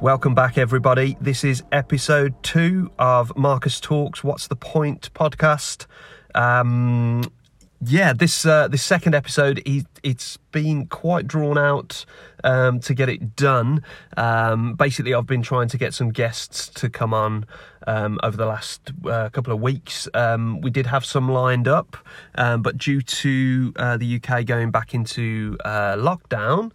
Welcome back, everybody. This is episode two of Marcus Talks. What's the point podcast? Um, yeah, this uh, this second episode, he, it's been quite drawn out um, to get it done. Um, basically, I've been trying to get some guests to come on um, over the last uh, couple of weeks. Um, we did have some lined up, um, but due to uh, the UK going back into uh, lockdown.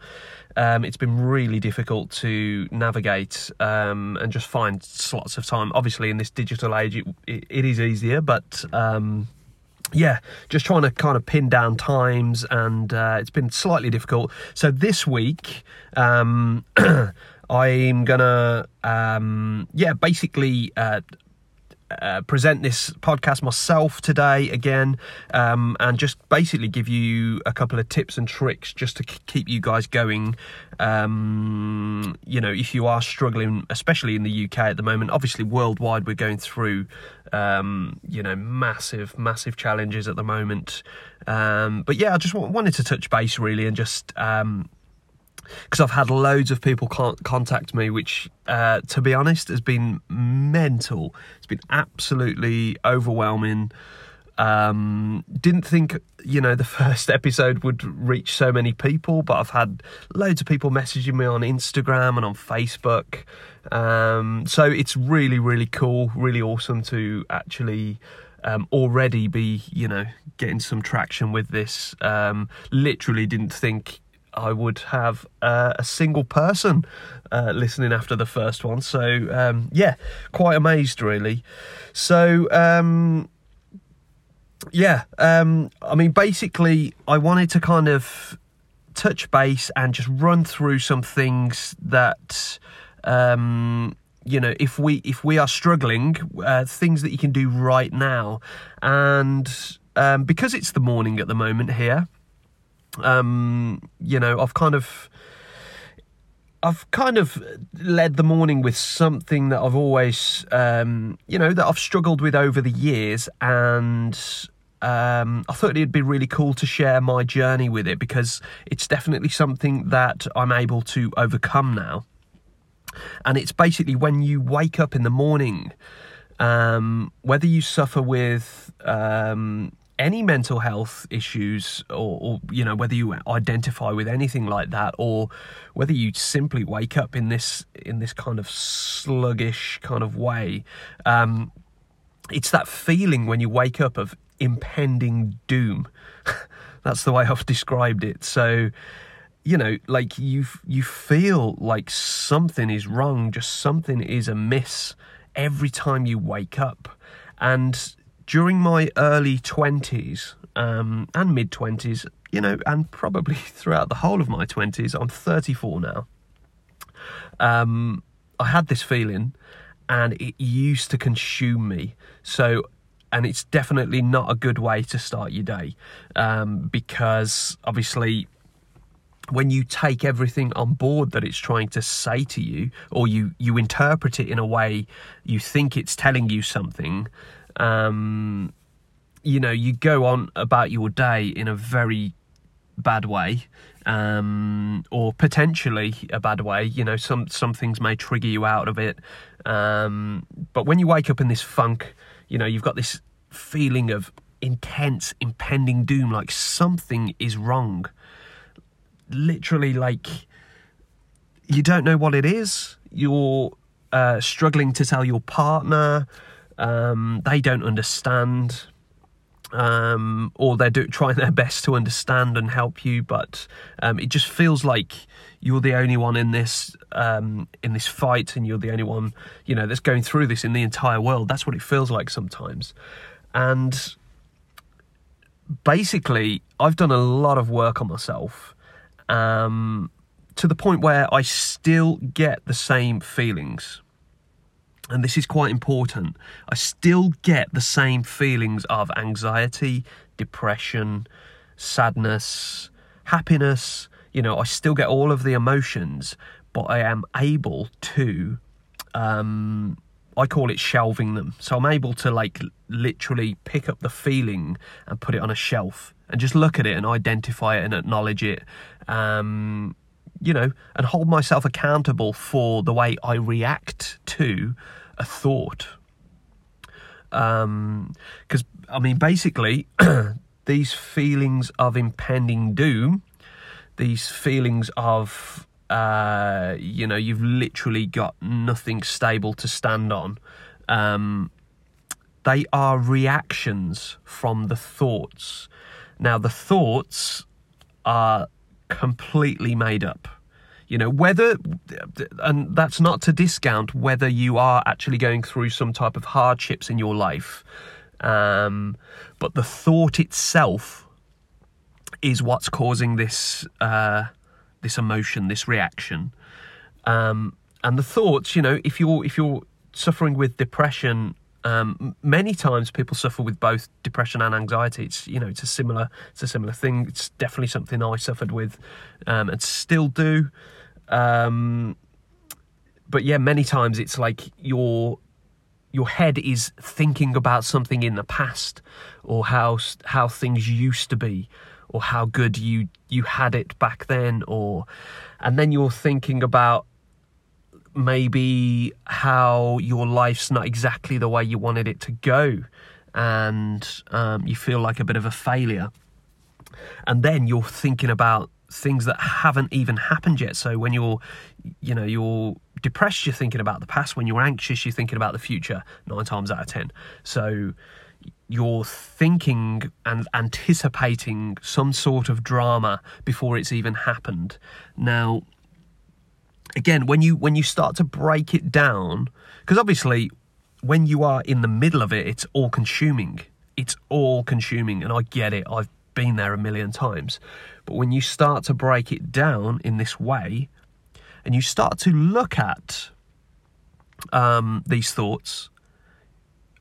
Um, it's been really difficult to navigate um, and just find slots of time. Obviously, in this digital age, it, it, it is easier, but um, yeah, just trying to kind of pin down times, and uh, it's been slightly difficult. So this week, um, I'm gonna, um, yeah, basically. Uh, uh, present this podcast myself today again um, and just basically give you a couple of tips and tricks just to k- keep you guys going. Um, you know if you are struggling especially in the UK at the moment obviously worldwide we're going through um, you know massive massive challenges at the moment. Um, but yeah I just w- wanted to touch base really and just um, because I've had loads of people con- contact me, which, uh, to be honest, has been mental. It's been absolutely overwhelming. Um, didn't think, you know, the first episode would reach so many people, but I've had loads of people messaging me on Instagram and on Facebook. Um, so it's really, really cool, really awesome to actually. Um, already be, you know, getting some traction with this. Um, literally didn't think I would have uh, a single person uh, listening after the first one. So um, yeah, quite amazed really. So um, yeah, um, I mean basically, I wanted to kind of touch base and just run through some things that um, you know if we if we are struggling, uh, things that you can do right now, and um, because it's the morning at the moment here um, you know, I've kind of. I've kind of led the morning with something that I've always, um, you know, that I've struggled with over the years, and um, I thought it'd be really cool to share my journey with it because it's definitely something that I'm able to overcome now. And it's basically when you wake up in the morning, um, whether you suffer with um, any mental health issues or, or, you know whether you identify with anything like that or whether you simply wake up in this in this kind of sluggish kind of way um, it's that feeling when you wake up of impending doom. That's the way I've described it. So you know like you you feel like something is wrong just something is amiss every time you wake up. And during my early 20s um, and mid 20s, you know, and probably throughout the whole of my 20s, I'm 34 now. Um, I had this feeling and it used to consume me. So, and it's definitely not a good way to start your day um, because obviously when you take everything on board that it's trying to say to you or you you interpret it in a way you think it's telling you something um, you know, you go on about your day in a very bad way, um, or potentially a bad way. You know, some some things may trigger you out of it. Um, but when you wake up in this funk, you know, you've got this feeling of intense, impending doom, like something is wrong. Literally, like you don't know what it is. You're uh, struggling to tell your partner. Um, they don't understand, um, or they're do- trying their best to understand and help you, but um, it just feels like you're the only one in this um, in this fight, and you're the only one you know that's going through this in the entire world. That's what it feels like sometimes, and basically, I've done a lot of work on myself. Um, to the point where I still get the same feelings and this is quite important, I still get the same feelings of anxiety, depression, sadness, happiness. You know, I still get all of the emotions, but I am able to, um, I call it shelving them. So I'm able to like literally pick up the feeling and put it on a shelf and just look at it and identify it and acknowledge it. Um, you know, and hold myself accountable for the way I react to a thought. Because, um, I mean, basically, these feelings of impending doom, these feelings of, uh, you know, you've literally got nothing stable to stand on, um, they are reactions from the thoughts. Now, the thoughts are completely made up. You know, whether, and that's not to discount whether you are actually going through some type of hardships in your life, um, but the thought itself is what's causing this uh, this emotion, this reaction, um, and the thoughts. You know, if you're if you're suffering with depression um, many times people suffer with both depression and anxiety. It's you know it's a similar it's a similar thing. It's definitely something I suffered with um, and still do. Um, but yeah, many times it's like your your head is thinking about something in the past or how how things used to be or how good you you had it back then or and then you're thinking about maybe how your life's not exactly the way you wanted it to go and um, you feel like a bit of a failure. And then you're thinking about things that haven't even happened yet. So when you're, you know, you're depressed, you're thinking about the past. When you're anxious, you're thinking about the future nine times out of ten. So you're thinking and anticipating some sort of drama before it's even happened. Now, again when you when you start to break it down because obviously when you are in the middle of it it's all consuming it's all consuming and i get it i've been there a million times. But when you start to break it down in this way and you start to look at um, these thoughts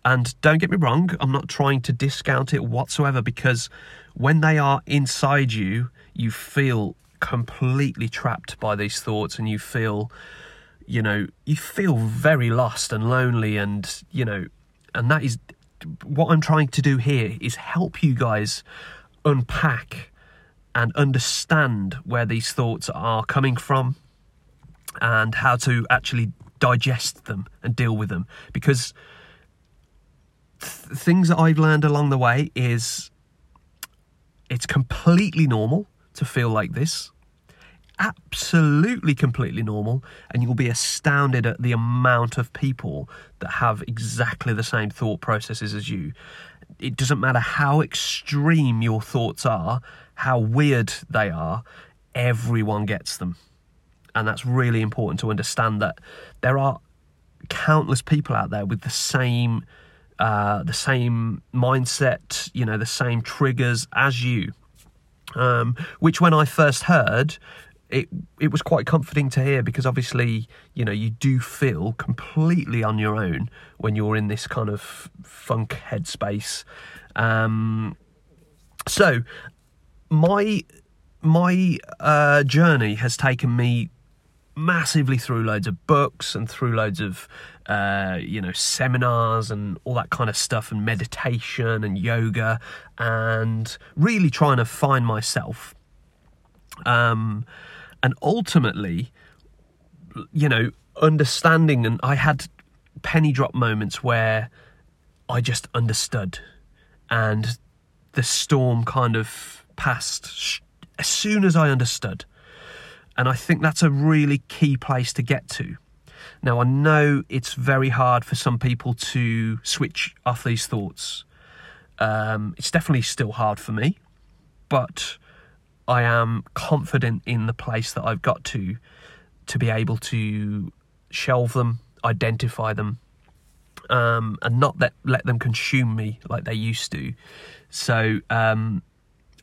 and don't get me wrong i'm not trying to discount it whatsoever because when they are inside you you feel completely trapped by these thoughts and you feel you know you feel very lost and lonely and you know and that is what I'm trying to do here is help you guys unpack and understand where these thoughts are coming from and how to actually digest them and deal with them. Because th- things that I've learned along the way is it's completely normal to feel like this. Absolutely completely normal, and you'll be astounded at the amount of people that have exactly the same thought processes as you. It doesn't matter how extreme your thoughts are, how weird they are, everyone gets them. And that's really important to understand that there are countless people out there with the same uh, the same mindset, you know, the same triggers as you. Um, which, when I first heard, it it was quite comforting to hear because obviously you know you do feel completely on your own when you're in this kind of funk headspace. Um, so my my uh, journey has taken me massively through loads of books and through loads of uh, you know seminars and all that kind of stuff and meditation and yoga and really trying to find myself. Um, and ultimately, you know, understanding, and I had penny drop moments where I just understood, and the storm kind of passed as soon as I understood. And I think that's a really key place to get to. Now, I know it's very hard for some people to switch off these thoughts. Um, it's definitely still hard for me, but I am confident in the place that I've got to to be able to shelve them, identify them, um, and not let let them consume me like they used to. So um,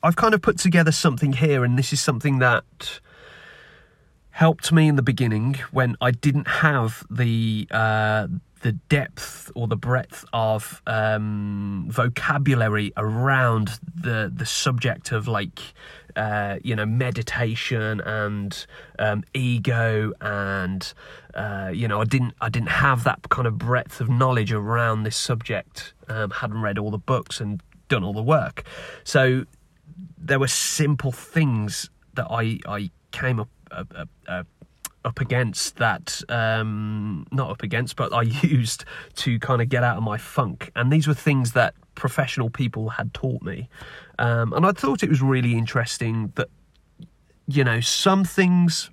I've kind of put together something here, and this is something that helped me in the beginning when I didn't have the uh, the depth or the breadth of um, vocabulary around the the subject of like uh, you know meditation and um, ego and uh, you know I didn't I didn't have that kind of breadth of knowledge around this subject. Um, hadn't read all the books and done all the work, so there were simple things that I I came up uh, uh, up against that, um, not up against, but I used to kind of get out of my funk. And these were things that professional people had taught me. Um, and I thought it was really interesting that, you know, some things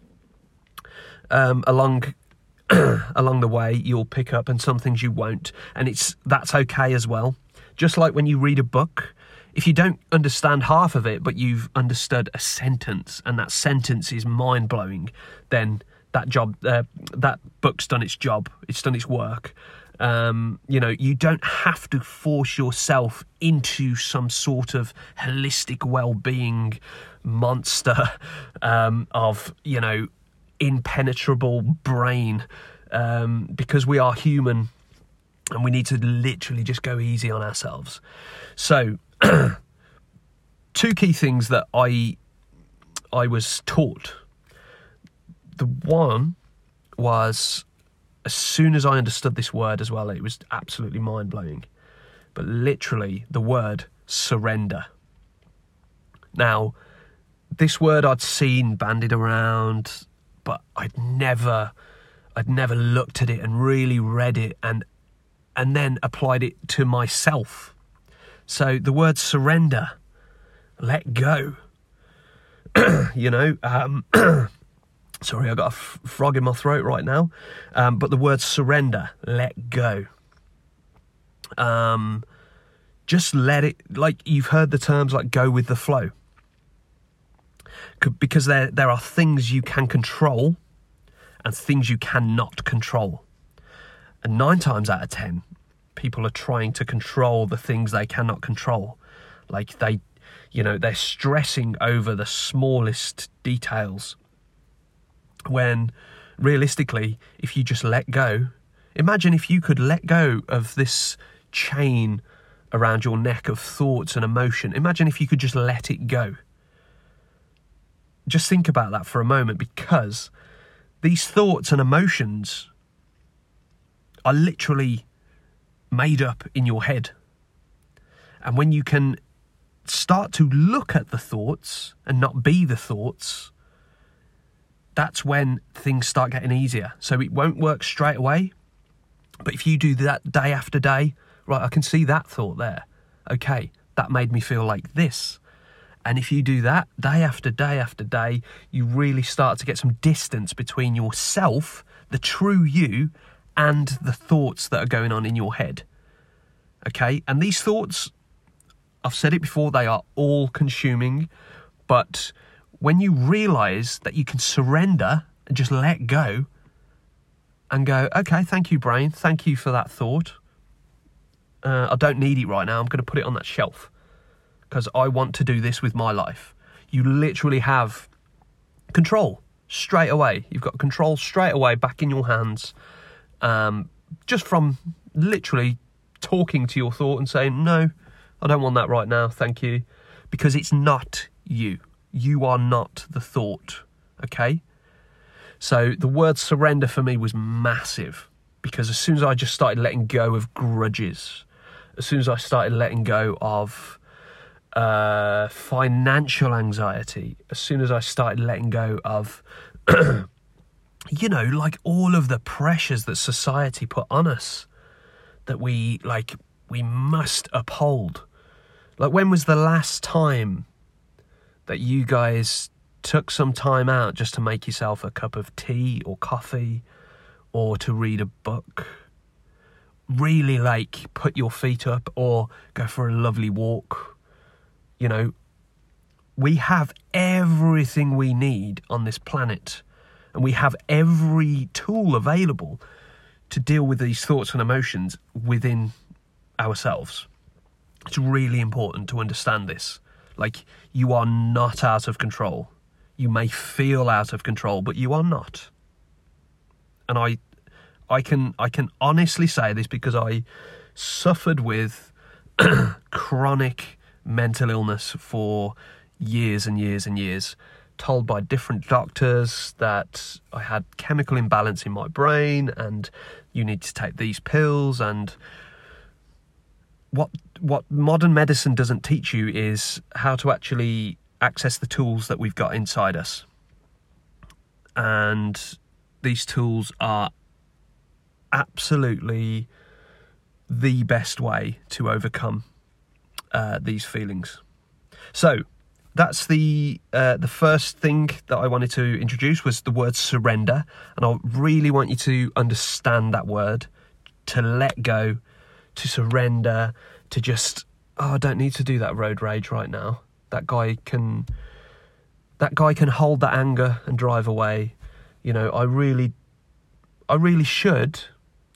um, along along the way you'll pick up and some things you won't. And it's that's okay as well. Just like when you read a book if you don't understand half of it but you've understood a sentence and that sentence is mind blowing then that job uh, that book's done its job. It's done its work um, you know you don't have to force yourself into some sort of holistic well-being monster um, of you know impenetrable brain um, because we are human and we need to literally just go easy on ourselves. So, two key things that I I was taught. The one was as soon as I understood this word as well, it was absolutely mind blowing. But literally, the word surrender. Now, this word I'd seen bandied around but I'd never I'd never looked at it and really read it and and then applied it to myself. So the word surrender, let go. you know, um, sorry, I got a f- frog in my throat right now. Um, but the word surrender, let go. Um, just let it, like you've heard the terms like go with the flow because there there are things you can control and things you cannot control. And nine times out of ten, people are trying to control the things they cannot control. Like they, you know, they're stressing over the smallest details. When realistically, if you just let go, imagine if you could let go of this chain around your neck of thoughts and emotion. Imagine if you could just let it go just think about that for a moment because these thoughts and emotions are literally made up in your head. And when you can start to look at the thoughts and not be the thoughts, that's when things start getting easier. So it won't work straight away. But if you do that day after day, right, I can see that thought there. Okay, that made me feel like this. And if you do that day after day after day, you really start to get some distance between yourself, the true you, and the thoughts that are going on in your head. Okay? And these thoughts, I've said it before, they are all consuming. But when you realize that you can surrender and just let go and go, okay, thank you, brain. Thank you for that thought. Uh, I don't need it right now. I'm going to put it on that shelf because I want to do this with my life. You literally have control straight away. You've got control straight away back in your hands, um, just from literally talking to your thought and saying, No, I don't want that right now, thank you. Because it's not you. You are not the thought, okay? So the word surrender for me was massive because as soon as I just started letting go of grudges, as soon as I started letting go of uh, financial anxiety as soon as I started letting go of, you know, like all of the pressures that society put on us that we, like, we must uphold. Like, when was the last time that you guys took some time out just to make yourself a cup of tea or coffee or to read a book? Really, like, put your feet up or go for a lovely walk you know, we have everything we need on this planet, and we have every tool available to deal with these thoughts and emotions within ourselves. It's really important to understand this. Like, you are not out of control. You may feel out of control, but you are not. And I, I can, I can honestly say this because I suffered with chronic mental illness for years and years and years, told by different doctors that I had chemical imbalance in my brain and you need to take these pills and what what modern medicine doesn't teach you is how to actually access the tools that we've got inside us. and these tools are absolutely the best way to overcome uh, these feelings. So that's the uh, the first thing that I wanted to introduce was the word surrender, and I really want you to understand that word, to let go, to surrender, to just oh, I don't need to do that road rage right now. That guy can that guy can hold that anger and drive away. You know, I really I really should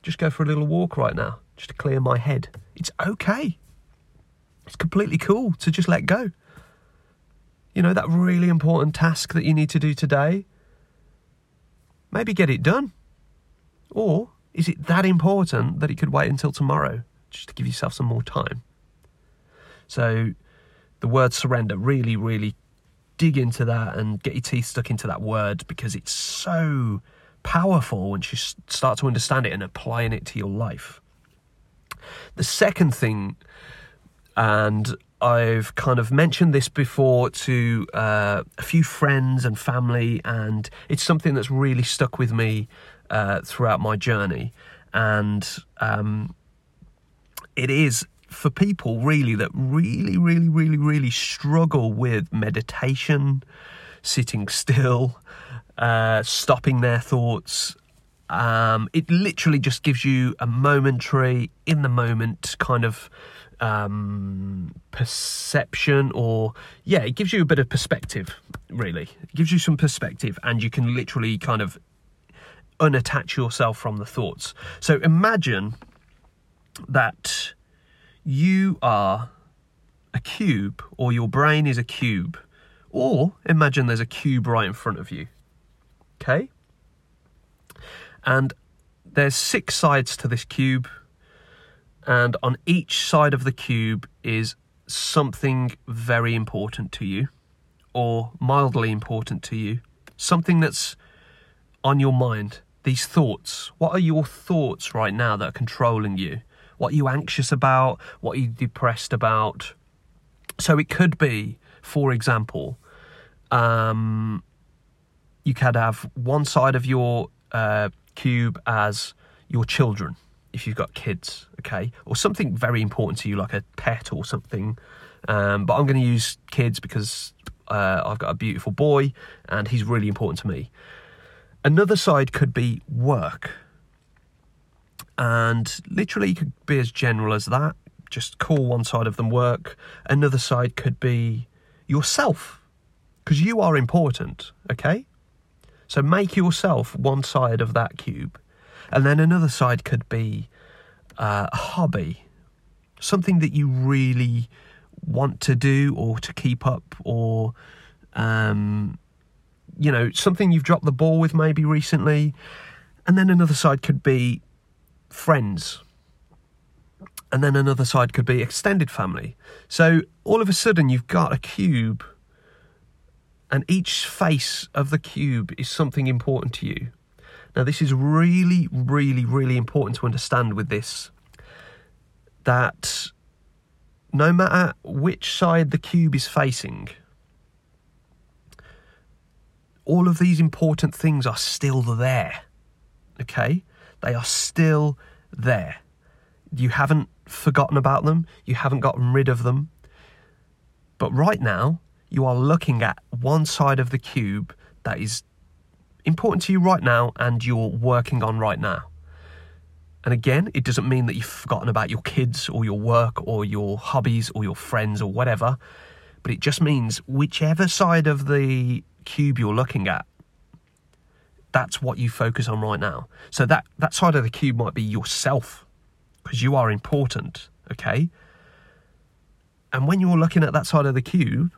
just go for a little walk right now, just to clear my head. It's okay. It's completely cool to just let go. You know, that really important task that you need to do today, maybe get it done. Or is it that important that it could wait until tomorrow just to give yourself some more time? So, the word surrender really, really dig into that and get your teeth stuck into that word because it's so powerful once you start to understand it and applying it to your life. The second thing, and I've kind of mentioned this before to uh, a few friends and family, and it's something that's really stuck with me uh, throughout my journey. And um, it is for people really that really, really, really, really struggle with meditation, sitting still, uh, stopping their thoughts. Um, it literally just gives you a momentary, in the moment kind of um, perception, or yeah, it gives you a bit of perspective, really. It gives you some perspective, and you can literally kind of unattach yourself from the thoughts. So imagine that you are a cube, or your brain is a cube, or imagine there's a cube right in front of you. Okay? And there's six sides to this cube, and on each side of the cube is something very important to you, or mildly important to you, something that's on your mind. These thoughts. What are your thoughts right now that are controlling you? What are you anxious about? What are you depressed about? So it could be, for example, um, you could have one side of your uh, cube as your children, if you've got kids, okay, or something very important to you, like a pet or something. Um, but I'm going to use kids because uh, I've got a beautiful boy and he's really important to me. Another side could be work. And literally, you could be as general as that. Just call one side of them work. Another side could be yourself, because you are important, okay? So make yourself one side of that cube, and then another side could be uh, a hobby, something that you really want to do or to keep up, or um, you know something you've dropped the ball with maybe recently, and then another side could be friends. And then another side could be extended family. So all of a sudden, you've got a cube and each face of the cube is something important to you. Now, this is really, really, really important to understand with this that no matter which side the cube is facing, all of these important things are still there. Okay? They are still there. You haven't forgotten about them, you haven't gotten rid of them. But right now, you are looking at one side of the cube that is important to you right now and you're working on right now. And again, it doesn't mean that you've forgotten about your kids or your work or your hobbies or your friends or whatever, but it just means whichever side of the cube you're looking at, that's what you focus on right now. So that, that side of the cube might be yourself because you are important, okay? And when you're looking at that side of the cube,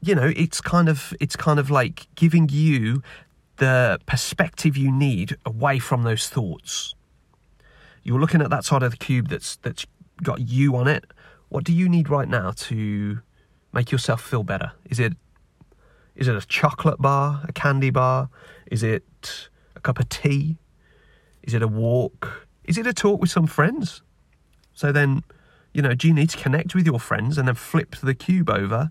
you know, it's kind of it's kind of like giving you the perspective you need away from those thoughts. You're looking at that side of the cube that's that's got you on it. What do you need right now to make yourself feel better? Is it is it a chocolate bar, a candy bar? Is it a cup of tea? Is it a walk? Is it a talk with some friends? So then, you know, do you need to connect with your friends and then flip the cube over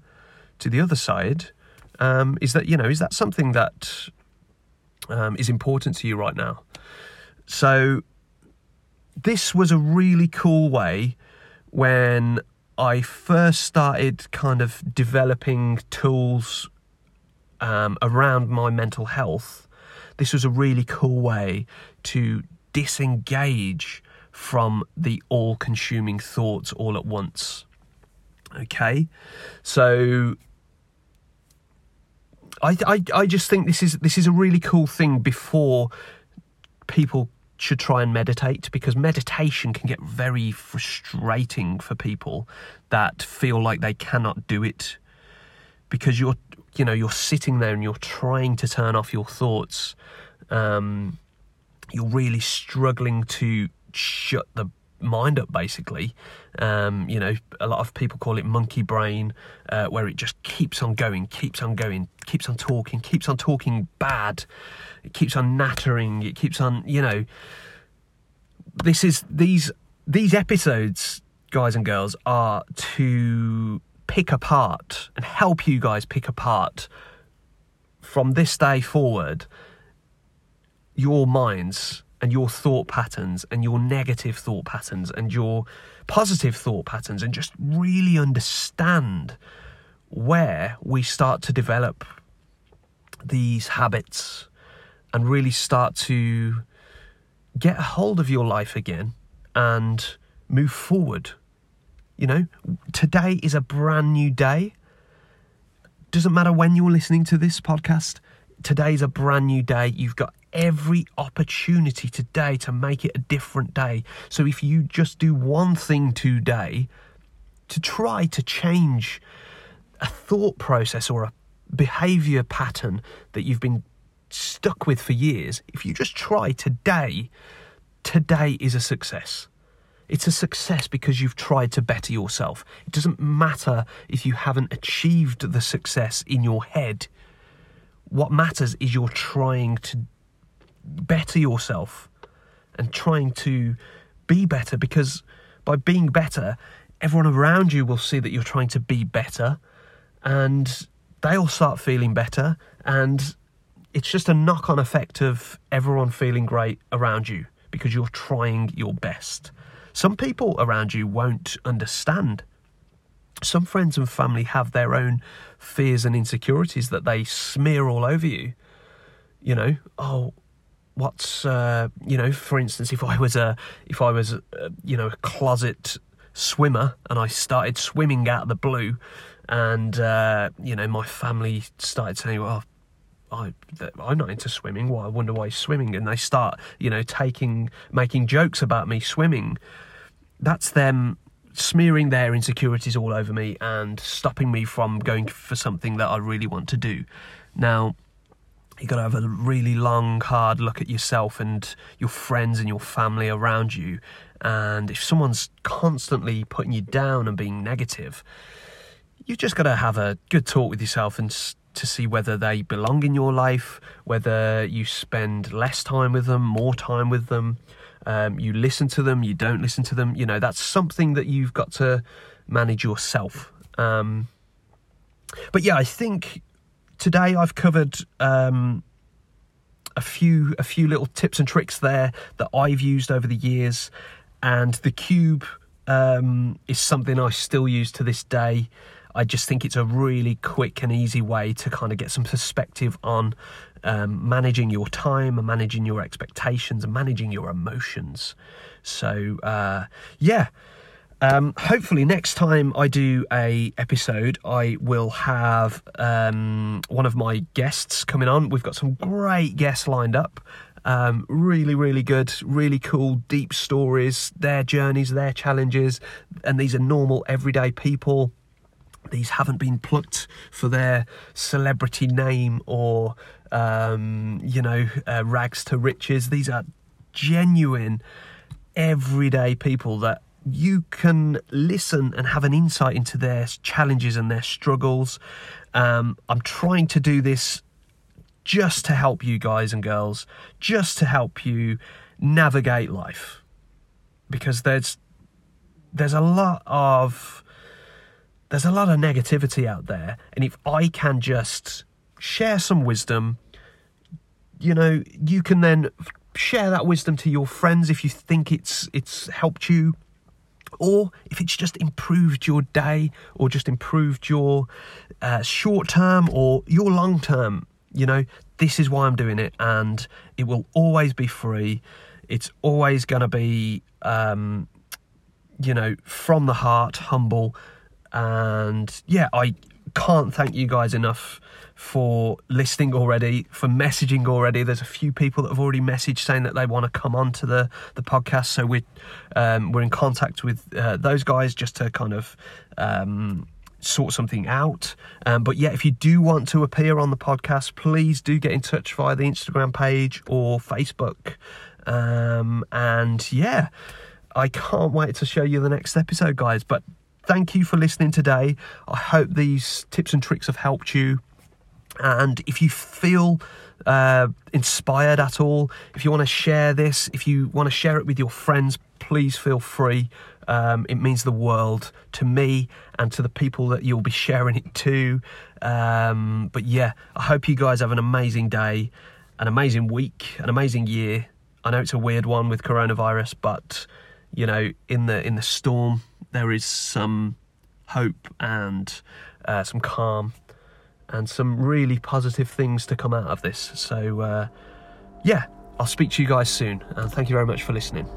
to the other side Um, is that you know is that something that um, is important to you right now? So this was a really cool way when I first started kind of developing tools um, around my mental health. This was a really cool way to disengage from the all consuming thoughts all at once. Okay, so I, I I just think this is this is a really cool thing before people should try and meditate because meditation can get very frustrating for people that feel like they cannot do it because you're you know you're sitting there and you're trying to turn off your thoughts um, you're really struggling to shut the mind up basically. Um, you know a lot of people call it monkey brain uh, where it just keeps on going keeps on going keeps on talking keeps on talking bad it keeps on nattering it keeps on you know. This is these these episodes guys and girls are to pick apart and help you guys pick apart from this day forward your minds and your thought patterns and your negative thought patterns and your positive thought patterns and just really understand where we start to develop these habits and really start to get a hold of your life again and move forward. You know, today is a brand new day. Doesn't matter when you're listening to this podcast, today's a brand new day. You've got every opportunity today to make it a different day. So if you just do one thing today to try to change a thought process or a behavior pattern that you've been stuck with for years, if you just try today, today is a success. It's a success because you've tried to better yourself. It doesn't matter if you haven't achieved the success in your head. What matters is you're trying to better yourself and trying to be better because by being better, everyone around you will see that you're trying to be better and they'll start feeling better. And it's just a knock on effect of everyone feeling great around you because you're trying your best. Some people around you won't understand. Some friends and family have their own fears and insecurities that they smear all over you. You know, oh, what's uh, you know for instance if i was a if i was a, you know a closet swimmer and i started swimming out of the blue and uh, you know my family started saying well I, I'm not into swimming. Why? I wonder why he's swimming. And they start, you know, taking, making jokes about me swimming. That's them smearing their insecurities all over me and stopping me from going for something that I really want to do. Now, you've got to have a really long, hard look at yourself and your friends and your family around you. And if someone's constantly putting you down and being negative, you've just got to have a good talk with yourself and to see whether they belong in your life, whether you spend less time with them, more time with them. Um, you listen to them, you don't listen to them. You know, that's something that you've got to manage yourself. Um, but yeah, I think today I've covered um, a few a few little tips and tricks there that I've used over the years, and the cube um, is something I still use to this day. I just think it's a really quick and easy way to kind of get some perspective on um, managing your time and managing your expectations and managing your emotions. So uh, yeah. Um, hopefully, next time I do a episode, I will have um, one of my guests coming on. We've got some great guests lined up. Um, really, really good, really cool, deep stories, their journeys, their challenges, and these are normal, everyday people. These haven't been plucked for their celebrity name or, um, you know, uh, rags to riches. These are genuine, everyday people that you can listen and have an insight into their challenges and their struggles. Um, I'm trying to do this just to help you guys and girls, just to help you navigate life, because there's there's a lot of there's a lot of negativity out there, and if I can just share some wisdom, you know, you can then share that wisdom to your friends if you think it's it's helped you or if it's just improved your day or just improved your uh, short term or your long term you know this is why i'm doing it and it will always be free. It's always going to be um, you know from the heart humble and yeah i can't thank you guys enough for listening already, for messaging already. There's a few people that have already messaged saying that they want to come on to the, the podcast. So we're, um, we're in contact with uh, those guys just to kind of um, sort something out. Um, but yeah, if you do want to appear on the podcast, please do get in touch via the Instagram page or Facebook. Um, and yeah, I can't wait to show you the next episode, guys. But thank you for listening today. I hope these tips and tricks have helped you. And if you feel uh, inspired at all, if you want to share this, if you want to share it with your friends, please feel free. Um, it means the world to me and to the people that you'll be sharing it to. Um, but yeah, I hope you guys have an amazing day, an amazing week, an amazing year. I know it's a weird one with coronavirus, but you know, in the in the storm, there is some hope and uh, some calm and some really positive things to come out of this. So, uh, yeah, I'll speak to you guys soon, and thank you very much for listening.